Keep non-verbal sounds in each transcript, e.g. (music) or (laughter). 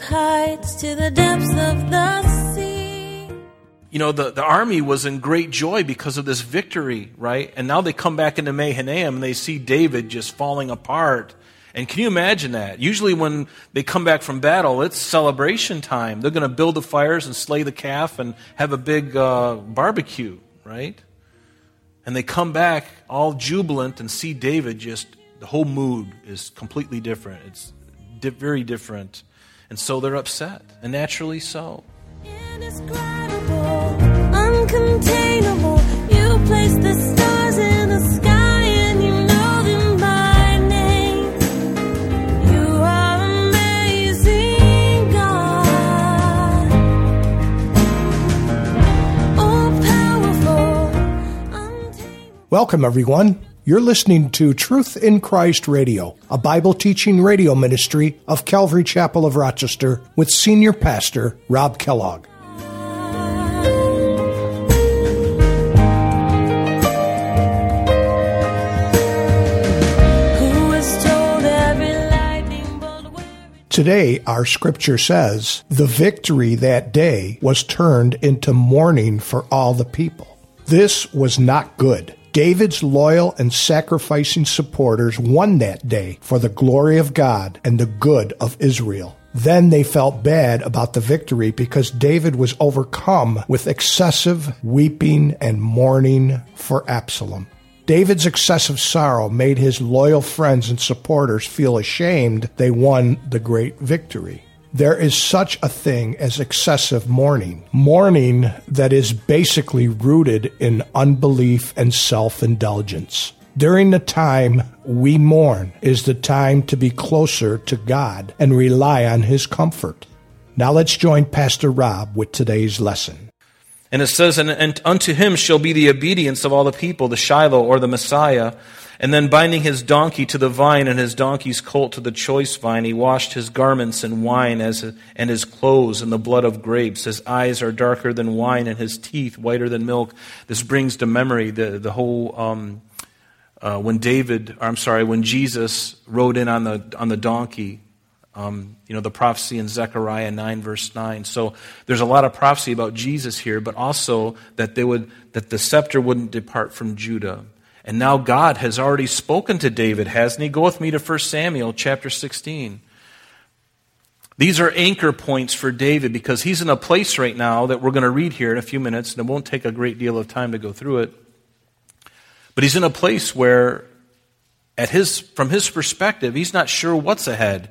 heights to the depths of the sea. You know, the, the army was in great joy because of this victory, right? And now they come back into Mahanaim and they see David just falling apart. And can you imagine that? Usually, when they come back from battle, it's celebration time. They're going to build the fires and slay the calf and have a big uh, barbecue, right? And they come back all jubilant and see David just, the whole mood is completely different. It's di- very different. And so they're upset, and naturally so. Indescribable, uncontainable. You place the stars in the sky and you know them by name. You are amazing, God. All powerful, untamable. Welcome, everyone. You're listening to Truth in Christ Radio, a Bible teaching radio ministry of Calvary Chapel of Rochester with Senior Pastor Rob Kellogg. Who has told every lightning bolt where Today, our scripture says, the victory that day was turned into mourning for all the people. This was not good. David's loyal and sacrificing supporters won that day for the glory of God and the good of Israel. Then they felt bad about the victory because David was overcome with excessive weeping and mourning for Absalom. David's excessive sorrow made his loyal friends and supporters feel ashamed they won the great victory. There is such a thing as excessive mourning. Mourning that is basically rooted in unbelief and self indulgence. During the time we mourn is the time to be closer to God and rely on His comfort. Now let's join Pastor Rob with today's lesson. And it says, and, and unto him shall be the obedience of all the people, the Shiloh or the Messiah. And then binding his donkey to the vine and his donkey's colt to the choice vine, he washed his garments in wine as, and his clothes in the blood of grapes. His eyes are darker than wine and his teeth whiter than milk. This brings to memory the, the whole, um, uh, when David, or I'm sorry, when Jesus rode in on the, on the donkey, um, you know, the prophecy in Zechariah 9, verse 9. So there's a lot of prophecy about Jesus here, but also that, they would, that the scepter wouldn't depart from Judah. And now God has already spoken to David, hasn't he? Go with me to 1 Samuel chapter 16. These are anchor points for David because he's in a place right now that we're going to read here in a few minutes, and it won't take a great deal of time to go through it. But he's in a place where, at his, from his perspective, he's not sure what's ahead.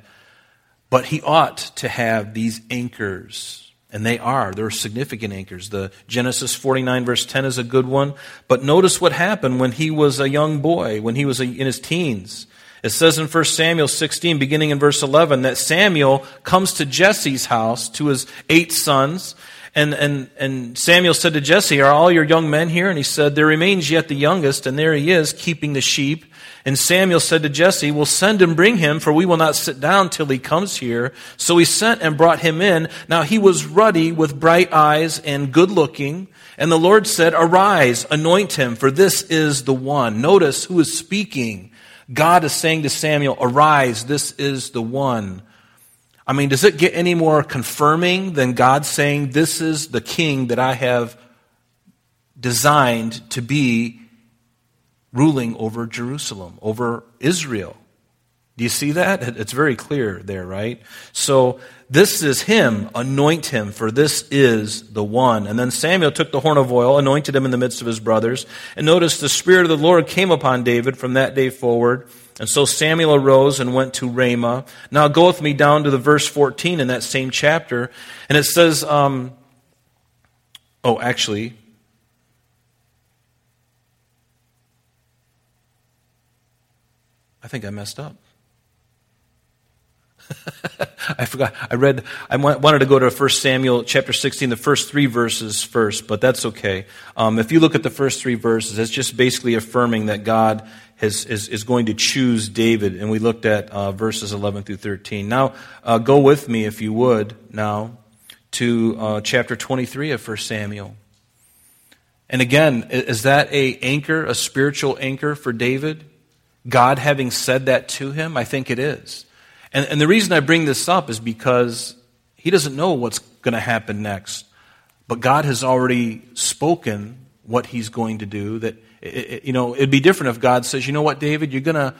But he ought to have these anchors. And they are. They're significant anchors. The Genesis 49 verse 10 is a good one. But notice what happened when he was a young boy, when he was in his teens. It says in 1 Samuel 16, beginning in verse 11, that Samuel comes to Jesse's house, to his eight sons, and, and, and Samuel said to Jesse, Are all your young men here? And he said, There remains yet the youngest, and there he is, keeping the sheep. And Samuel said to Jesse, Well, send and bring him, for we will not sit down till he comes here. So he sent and brought him in. Now he was ruddy with bright eyes and good looking. And the Lord said, Arise, anoint him, for this is the one. Notice who is speaking. God is saying to Samuel, Arise, this is the one. I mean, does it get any more confirming than God saying, This is the king that I have designed to be ruling over Jerusalem, over Israel? Do you see that? It's very clear there, right? So, this is him. Anoint him, for this is the one. And then Samuel took the horn of oil, anointed him in the midst of his brothers. And notice the Spirit of the Lord came upon David from that day forward. And so Samuel arose and went to Ramah. Now go with me down to the verse 14 in that same chapter. And it says, um, oh, actually, I think I messed up. (laughs) I forgot. I read, I wanted to go to 1 Samuel chapter 16, the first three verses first, but that's okay. Um, if you look at the first three verses, it's just basically affirming that God has, is, is going to choose David. And we looked at uh, verses 11 through 13. Now, uh, go with me, if you would, now to uh, chapter 23 of 1 Samuel. And again, is that a anchor, a spiritual anchor for David? God having said that to him? I think it is. And, and the reason I bring this up is because he doesn't know what's going to happen next. But God has already spoken what he's going to do. That, it, you know, it'd be different if God says, you know what, David, you're going to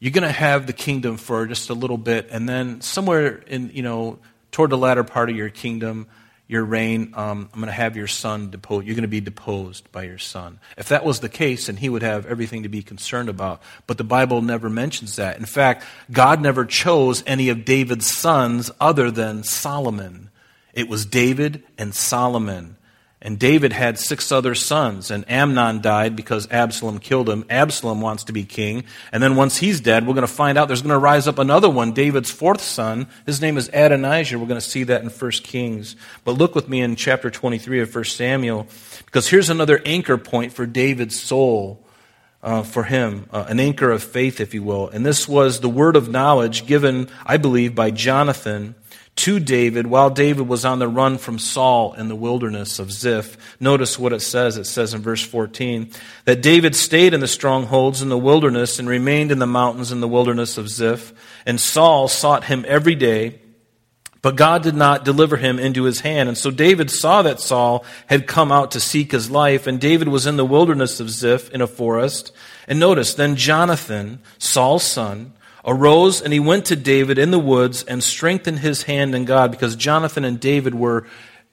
you're going to have the kingdom for just a little bit, and then somewhere in, you know, toward the latter part of your kingdom, your reign, um, I'm going to have your son deposed. You're going to be deposed by your son. If that was the case, then he would have everything to be concerned about. But the Bible never mentions that. In fact, God never chose any of David's sons other than Solomon. It was David and Solomon. And David had six other sons, and Amnon died because Absalom killed him. Absalom wants to be king. And then once he's dead, we're going to find out there's going to rise up another one, David's fourth son. His name is Adonijah. We're going to see that in 1 Kings. But look with me in chapter 23 of 1 Samuel, because here's another anchor point for David's soul. Uh, for him, uh, an anchor of faith, if you will. And this was the word of knowledge given, I believe, by Jonathan to David while David was on the run from Saul in the wilderness of Ziph. Notice what it says. It says in verse 14 that David stayed in the strongholds in the wilderness and remained in the mountains in the wilderness of Ziph. And Saul sought him every day, but God did not deliver him into his hand. And so David saw that Saul had come out to seek his life, and David was in the wilderness of Ziph in a forest. And notice, then Jonathan, Saul's son, arose and he went to David in the woods and strengthened his hand in God because Jonathan and David were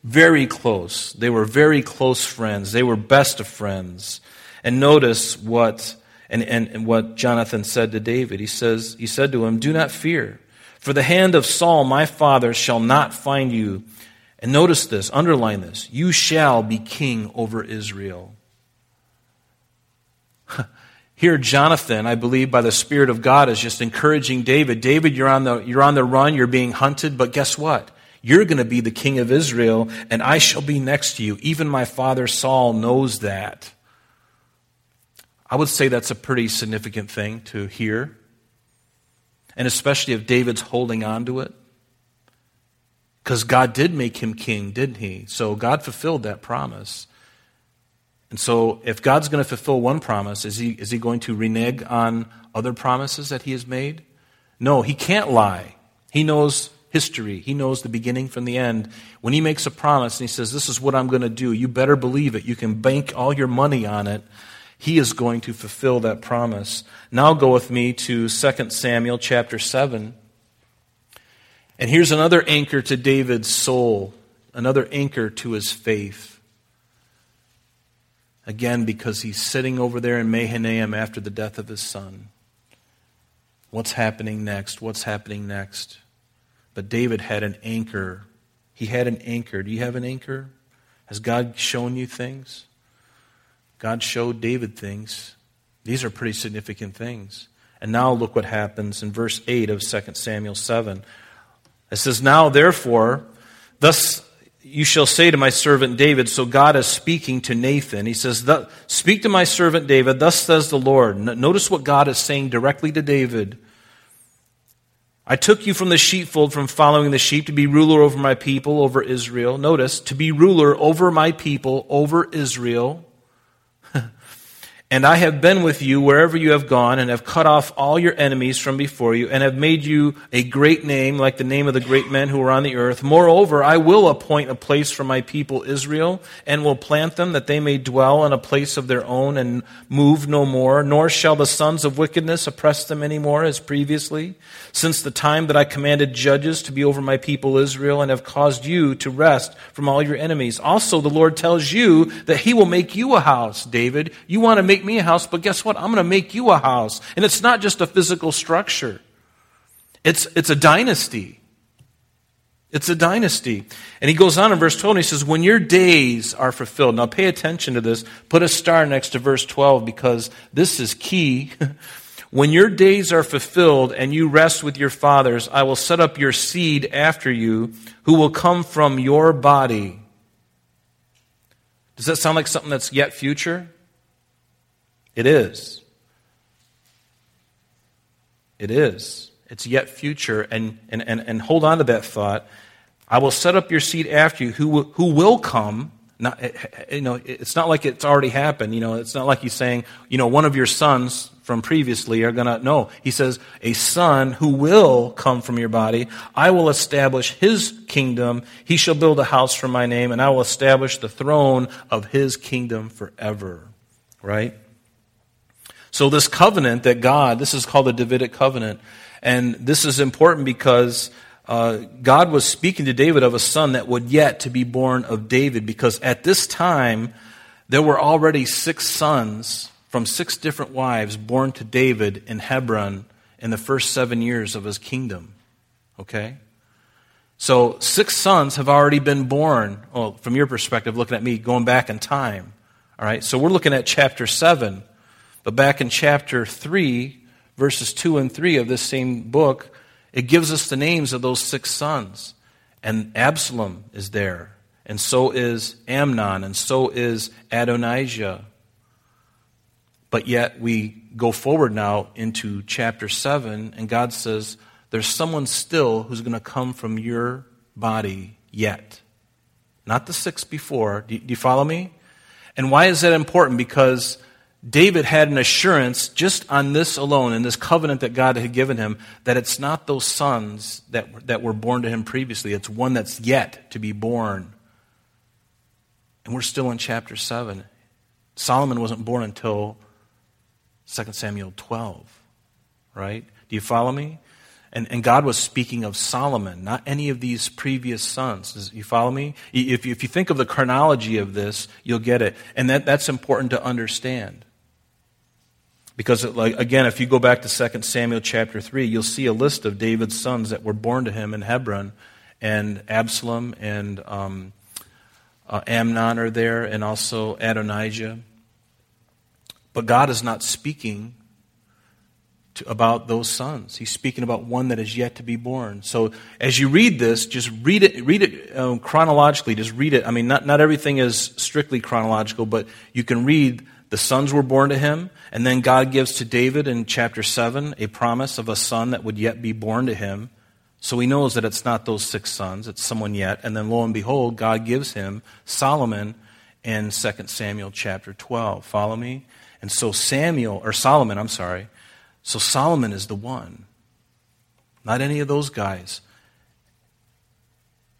very close. They were very close friends. They were best of friends. And notice what and, and, and what Jonathan said to David. He says he said to him, Do not fear, for the hand of Saul my father shall not find you. And notice this, underline this, you shall be king over Israel. Here, Jonathan, I believe by the Spirit of God, is just encouraging David. David, you're on the, you're on the run, you're being hunted, but guess what? You're going to be the king of Israel, and I shall be next to you. Even my father Saul knows that. I would say that's a pretty significant thing to hear. And especially if David's holding on to it. Because God did make him king, didn't he? So God fulfilled that promise. And so, if God's going to fulfill one promise, is he, is he going to renege on other promises that he has made? No, he can't lie. He knows history, he knows the beginning from the end. When he makes a promise and he says, This is what I'm going to do, you better believe it. You can bank all your money on it. He is going to fulfill that promise. Now go with me to 2 Samuel chapter 7. And here's another anchor to David's soul, another anchor to his faith. Again, because he's sitting over there in Mahanaim after the death of his son. What's happening next? What's happening next? But David had an anchor. He had an anchor. Do you have an anchor? Has God shown you things? God showed David things. These are pretty significant things. And now look what happens in verse 8 of 2 Samuel 7. It says, Now therefore, thus you shall say to my servant David, so God is speaking to Nathan. He says, Speak to my servant David, thus says the Lord. Notice what God is saying directly to David. I took you from the sheepfold, from following the sheep, to be ruler over my people, over Israel. Notice, to be ruler over my people, over Israel. And I have been with you wherever you have gone, and have cut off all your enemies from before you, and have made you a great name, like the name of the great men who are on the earth. Moreover, I will appoint a place for my people Israel, and will plant them, that they may dwell in a place of their own, and move no more. Nor shall the sons of wickedness oppress them any more, as previously, since the time that I commanded judges to be over my people Israel, and have caused you to rest from all your enemies. Also, the Lord tells you that He will make you a house, David. You want to make make me a house, but guess what? I'm going to make you a house. And it's not just a physical structure, it's, it's a dynasty. It's a dynasty. And he goes on in verse 12 and he says, When your days are fulfilled. Now pay attention to this. Put a star next to verse 12 because this is key. (laughs) when your days are fulfilled and you rest with your fathers, I will set up your seed after you who will come from your body. Does that sound like something that's yet future? It is. It is. It's yet future. And, and, and, and hold on to that thought. I will set up your seed after you who will, who will come. Not, eh, eh, eh, you know, it's not like it's already happened. You know, it's not like he's saying, you know, one of your sons from previously are going to. No, he says, a son who will come from your body. I will establish his kingdom. He shall build a house for my name, and I will establish the throne of his kingdom forever. Right? So, this covenant that God, this is called the Davidic covenant, and this is important because uh, God was speaking to David of a son that would yet to be born of David, because at this time there were already six sons from six different wives born to David in Hebron in the first seven years of his kingdom. Okay? So, six sons have already been born, well, from your perspective, looking at me, going back in time. All right? So, we're looking at chapter 7. But back in chapter 3, verses 2 and 3 of this same book, it gives us the names of those six sons. And Absalom is there, and so is Amnon, and so is Adonijah. But yet we go forward now into chapter 7, and God says, There's someone still who's going to come from your body yet. Not the six before. Do you follow me? And why is that important? Because David had an assurance just on this alone, in this covenant that God had given him, that it's not those sons that, that were born to him previously. It's one that's yet to be born. And we're still in chapter 7. Solomon wasn't born until 2 Samuel 12, right? Do you follow me? And, and God was speaking of Solomon, not any of these previous sons. Does, you follow me? If, if you think of the chronology of this, you'll get it. And that, that's important to understand. Because, like, again, if you go back to 2 Samuel chapter 3, you'll see a list of David's sons that were born to him in Hebron. And Absalom and um, uh, Amnon are there, and also Adonijah. But God is not speaking to, about those sons. He's speaking about one that is yet to be born. So as you read this, just read it, read it um, chronologically. Just read it. I mean, not, not everything is strictly chronological, but you can read the sons were born to him, and then God gives to David in chapter 7 a promise of a son that would yet be born to him. So he knows that it's not those six sons, it's someone yet. And then lo and behold, God gives him Solomon in 2 Samuel chapter 12. Follow me? And so Samuel, or Solomon, I'm sorry. So Solomon is the one, not any of those guys.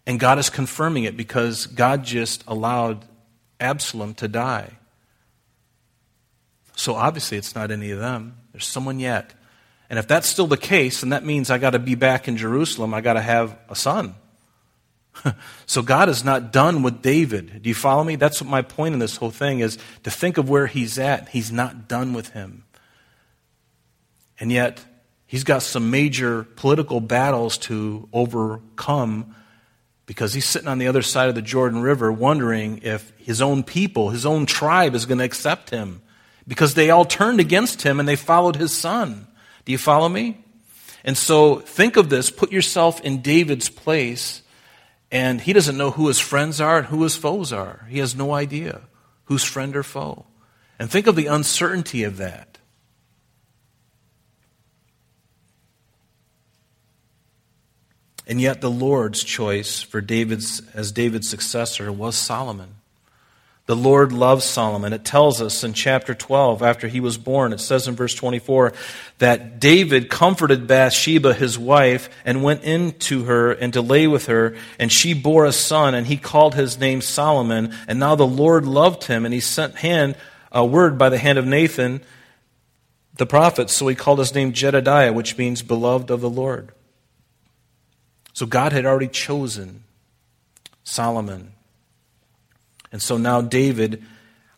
And God is confirming it because God just allowed Absalom to die. So obviously it's not any of them. There's someone yet. And if that's still the case, then that means I got to be back in Jerusalem. I got to have a son. (laughs) so God is not done with David. Do you follow me? That's what my point in this whole thing is to think of where he's at. He's not done with him. And yet, he's got some major political battles to overcome because he's sitting on the other side of the Jordan River wondering if his own people, his own tribe, is going to accept him because they all turned against him and they followed his son. Do you follow me? And so think of this, put yourself in David's place, and he doesn't know who his friends are and who his foes are. He has no idea who's friend or foe. And think of the uncertainty of that. And yet the Lord's choice for David's as David's successor was Solomon. The Lord loves Solomon. It tells us in chapter 12, after he was born, it says in verse 24 that David comforted Bathsheba, his wife, and went in to her and to lay with her, and she bore a son, and he called his name Solomon. And now the Lord loved him, and he sent hand, a word by the hand of Nathan, the prophet. So he called his name Jedediah, which means beloved of the Lord. So God had already chosen Solomon and so now David,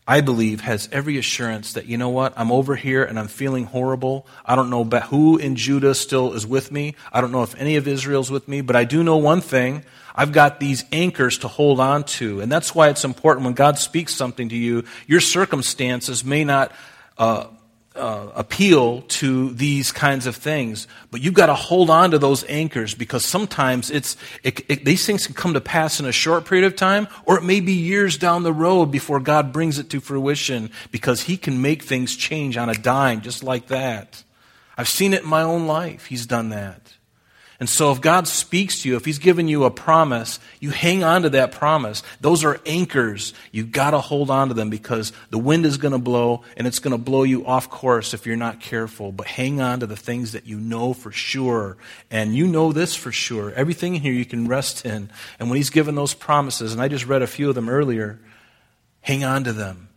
I believe, has every assurance that, you know what, I'm over here and I'm feeling horrible. I don't know who in Judah still is with me. I don't know if any of Israel's with me, but I do know one thing. I've got these anchors to hold on to. And that's why it's important when God speaks something to you, your circumstances may not uh, uh, appeal to these kinds of things, but you've got to hold on to those anchors because sometimes it's it, it, these things can come to pass in a short period of time, or it may be years down the road before God brings it to fruition because He can make things change on a dime just like that. I've seen it in my own life. He's done that. And so if God speaks to you, if He's given you a promise, you hang on to that promise. Those are anchors. You've got to hold on to them because the wind is going to blow and it's going to blow you off course if you're not careful. But hang on to the things that you know for sure. And you know this for sure. Everything in here you can rest in. And when He's given those promises, and I just read a few of them earlier, hang on to them.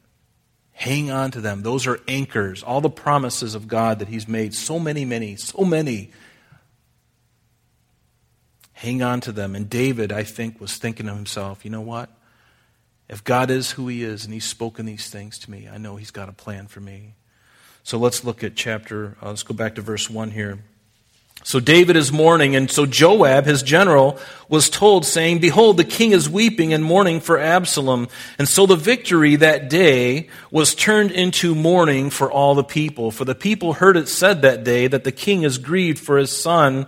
Hang on to them. Those are anchors. All the promises of God that He's made. So many, many, so many hang on to them. And David, I think, was thinking to himself, you know what? If God is who he is and he's spoken these things to me, I know he's got a plan for me. So let's look at chapter, uh, let's go back to verse 1 here. So David is mourning, and so Joab, his general, was told, saying, Behold, the king is weeping and mourning for Absalom. And so the victory that day was turned into mourning for all the people. For the people heard it said that day that the king is grieved for his son.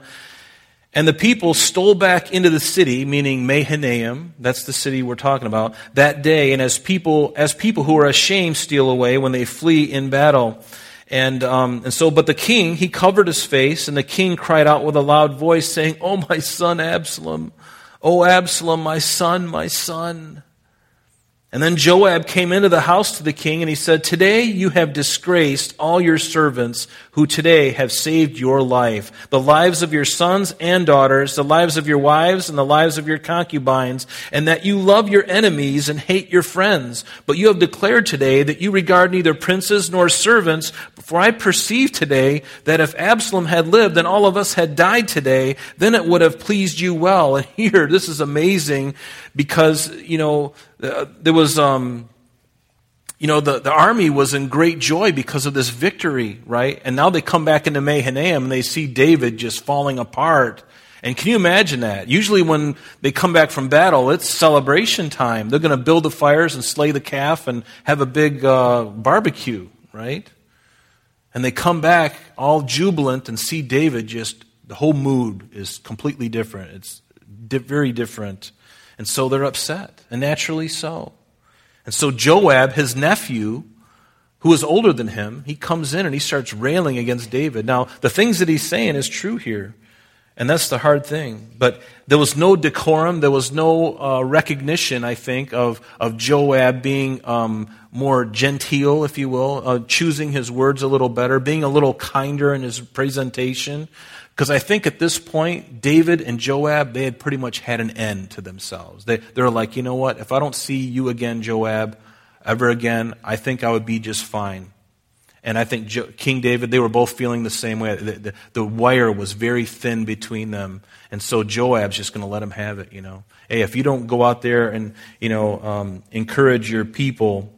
And the people stole back into the city, meaning Mahanaim, that's the city we're talking about, that day, and as people, as people who are ashamed steal away when they flee in battle. And, um, and so, but the king, he covered his face, and the king cried out with a loud voice, saying, Oh, my son Absalom! Oh, Absalom, my son, my son! And then Joab came into the house to the king and he said, Today you have disgraced all your servants who today have saved your life, the lives of your sons and daughters, the lives of your wives and the lives of your concubines, and that you love your enemies and hate your friends. But you have declared today that you regard neither princes nor servants, for I perceive today that if Absalom had lived and all of us had died today, then it would have pleased you well. (laughs) And here, this is amazing because, you know, uh, there was, um, you know, the, the army was in great joy because of this victory, right? And now they come back into Mahanaim and they see David just falling apart. And can you imagine that? Usually when they come back from battle, it's celebration time. They're going to build the fires and slay the calf and have a big uh, barbecue, right? And they come back all jubilant and see David just, the whole mood is completely different. It's di- very different. And so they're upset, and naturally so. And so Joab, his nephew, who is older than him, he comes in and he starts railing against David. Now, the things that he's saying is true here. And that's the hard thing. But there was no decorum, there was no uh, recognition, I think, of, of Joab being um, more genteel, if you will, uh, choosing his words a little better, being a little kinder in his presentation. Because I think at this point, David and Joab, they had pretty much had an end to themselves. They, they're like, you know what? If I don't see you again, Joab, ever again, I think I would be just fine. And I think King David, they were both feeling the same way. The, the, the wire was very thin between them. And so Joab's just going to let him have it, you know. Hey, if you don't go out there and, you know, um, encourage your people,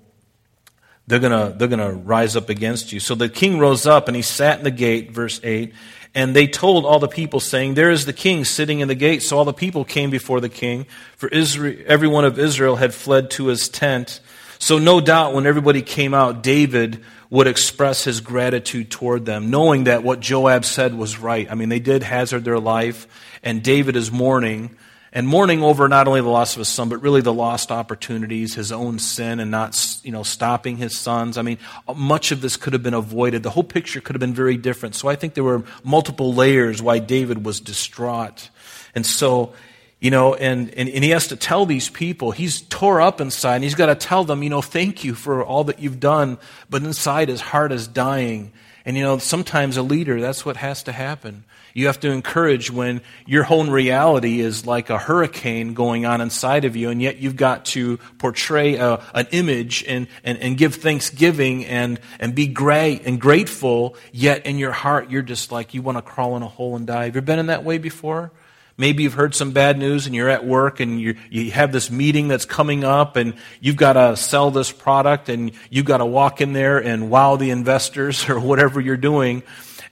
they're going to they're to rise up against you. So the king rose up and he sat in the gate, verse 8, and they told all the people, saying, There is the king sitting in the gate. So all the people came before the king, for Israel, every one of Israel had fled to his tent. So no doubt when everybody came out, David would express his gratitude toward them, knowing that what Joab said was right. I mean, they did hazard their life, and David is mourning and mourning over not only the loss of his son, but really the lost opportunities, his own sin, and not you know stopping his sons. I mean, much of this could have been avoided. The whole picture could have been very different. So I think there were multiple layers why David was distraught, and so. You know, and, and, and he has to tell these people, he's tore up inside, and he's got to tell them, you know, thank you for all that you've done, but inside his heart is dying. And you know, sometimes a leader, that's what has to happen. You have to encourage when your whole reality is like a hurricane going on inside of you, and yet you've got to portray a, an image and, and, and give thanksgiving and, and be great and grateful, yet in your heart you're just like you want to crawl in a hole and die. Have you been in that way before? Maybe you've heard some bad news and you're at work and you you have this meeting that's coming up and you've got to sell this product and you've got to walk in there and wow the investors (laughs) or whatever you're doing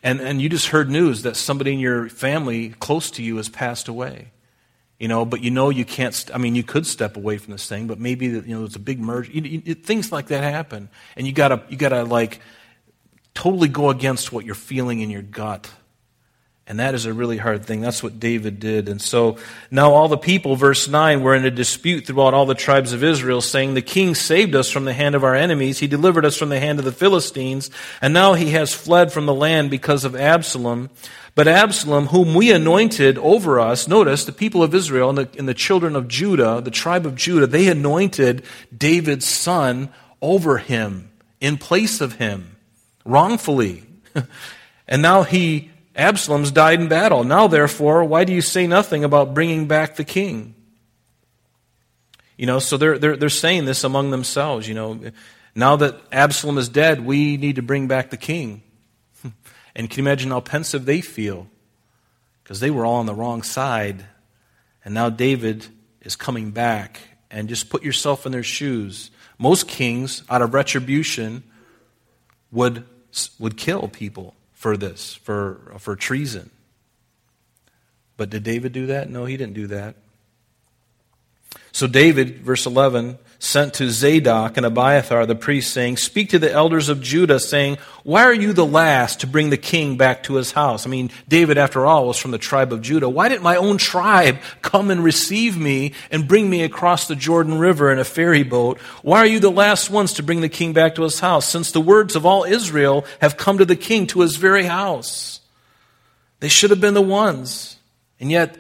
and, and you just heard news that somebody in your family close to you has passed away. You know, but you know you can't, st- I mean, you could step away from this thing, but maybe, you know, there's a big merger. You, you, things like that happen. And you gotta, you gotta like totally go against what you're feeling in your gut And that is a really hard thing. That's what David did. And so now all the people, verse 9, were in a dispute throughout all the tribes of Israel, saying, The king saved us from the hand of our enemies. He delivered us from the hand of the Philistines. And now he has fled from the land because of Absalom. But Absalom, whom we anointed over us, notice the people of Israel and the, and the children of Judah, the tribe of Judah, they anointed David's son over him, in place of him, wrongfully. (laughs) and now he Absalom's died in battle. Now, therefore, why do you say nothing about bringing back the king? You know, so they're, they're, they're saying this among themselves. You know, now that Absalom is dead, we need to bring back the king. (laughs) And can you imagine how pensive they feel? Because they were all on the wrong side. And now David is coming back. And just put yourself in their shoes. Most kings, out of retribution, would, would kill people for this, for, for treason. But did David do that? No, he didn't do that. So David, verse 11, sent to Zadok and Abiathar the priests, saying, Speak to the elders of Judah, saying, Why are you the last to bring the king back to his house? I mean, David, after all, was from the tribe of Judah. Why didn't my own tribe come and receive me and bring me across the Jordan River in a ferry boat? Why are you the last ones to bring the king back to his house, since the words of all Israel have come to the king to his very house? They should have been the ones. And yet,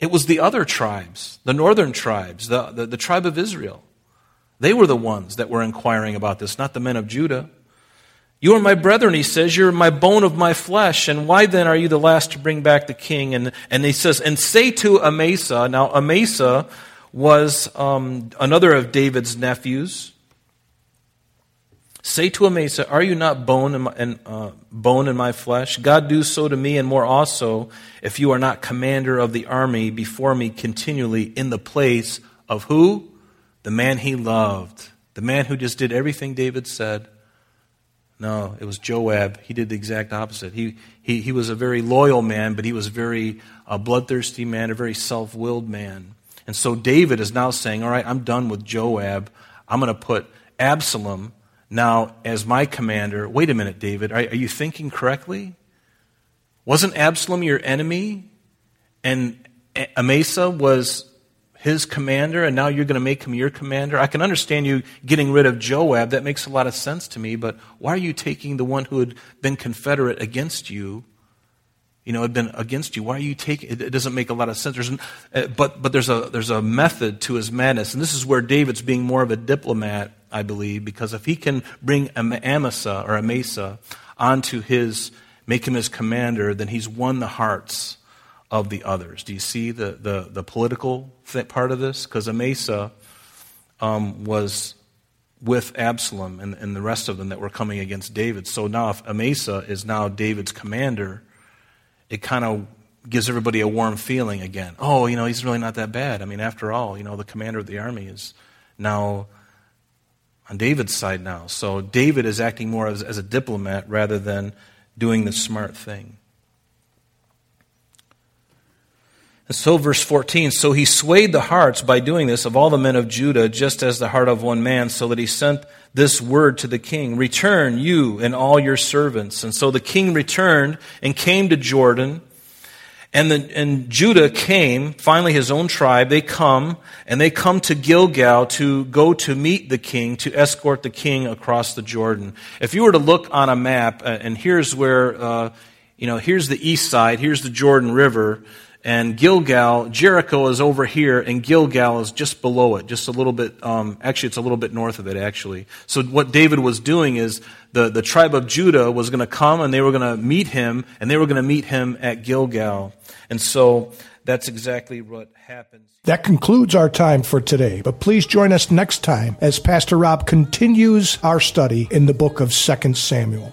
it was the other tribes, the northern tribes, the, the, the tribe of Israel. They were the ones that were inquiring about this, not the men of Judah. You are my brethren, he says. You're my bone of my flesh. And why then are you the last to bring back the king? And, and he says, and say to Amasa. Now, Amasa was um, another of David's nephews. Say to Amasa, Are you not bone in, my, in, uh, bone in my flesh? God do so to me and more also, if you are not commander of the army before me continually in the place of who? The man he loved, the man who just did everything David said. No, it was Joab. He did the exact opposite. He, he, he was a very loyal man, but he was very a bloodthirsty man, a very self willed man. And so David is now saying, All right, I'm done with Joab. I'm going to put Absalom now as my commander. Wait a minute, David. Are, are you thinking correctly? Wasn't Absalom your enemy? And Amasa was his commander and now you're going to make him your commander? I can understand you getting rid of Joab. That makes a lot of sense to me. But why are you taking the one who had been Confederate against you? You know, had been against you. Why are you taking it? Doesn't make a lot of sense. There's, uh, but but there's a there's a method to his madness, and this is where David's being more of a diplomat, I believe, because if he can bring Amasa or Amasa onto his, make him his commander, then he's won the hearts of the others. Do you see the, the, the political part of this? Because Amasa um, was with Absalom and, and the rest of them that were coming against David. So now, if Amasa is now David's commander, it kind of gives everybody a warm feeling again. Oh, you know, he's really not that bad. I mean, after all, you know, the commander of the army is now on David's side now. So David is acting more as, as a diplomat rather than doing the smart thing. And so, verse 14, so he swayed the hearts by doing this of all the men of Judah, just as the heart of one man, so that he sent this word to the king Return, you and all your servants. And so the king returned and came to Jordan. And, the, and Judah came, finally his own tribe, they come, and they come to Gilgal to go to meet the king, to escort the king across the Jordan. If you were to look on a map, uh, and here's where, uh, you know, here's the east side, here's the Jordan River, and Gilgal, Jericho is over here, and Gilgal is just below it, just a little bit, um, actually, it's a little bit north of it, actually. So what David was doing is the, the tribe of Judah was going to come and they were going to meet him, and they were going to meet him at Gilgal. And so that's exactly what happens. That concludes our time for today, but please join us next time as Pastor Rob continues our study in the book of 2 Samuel.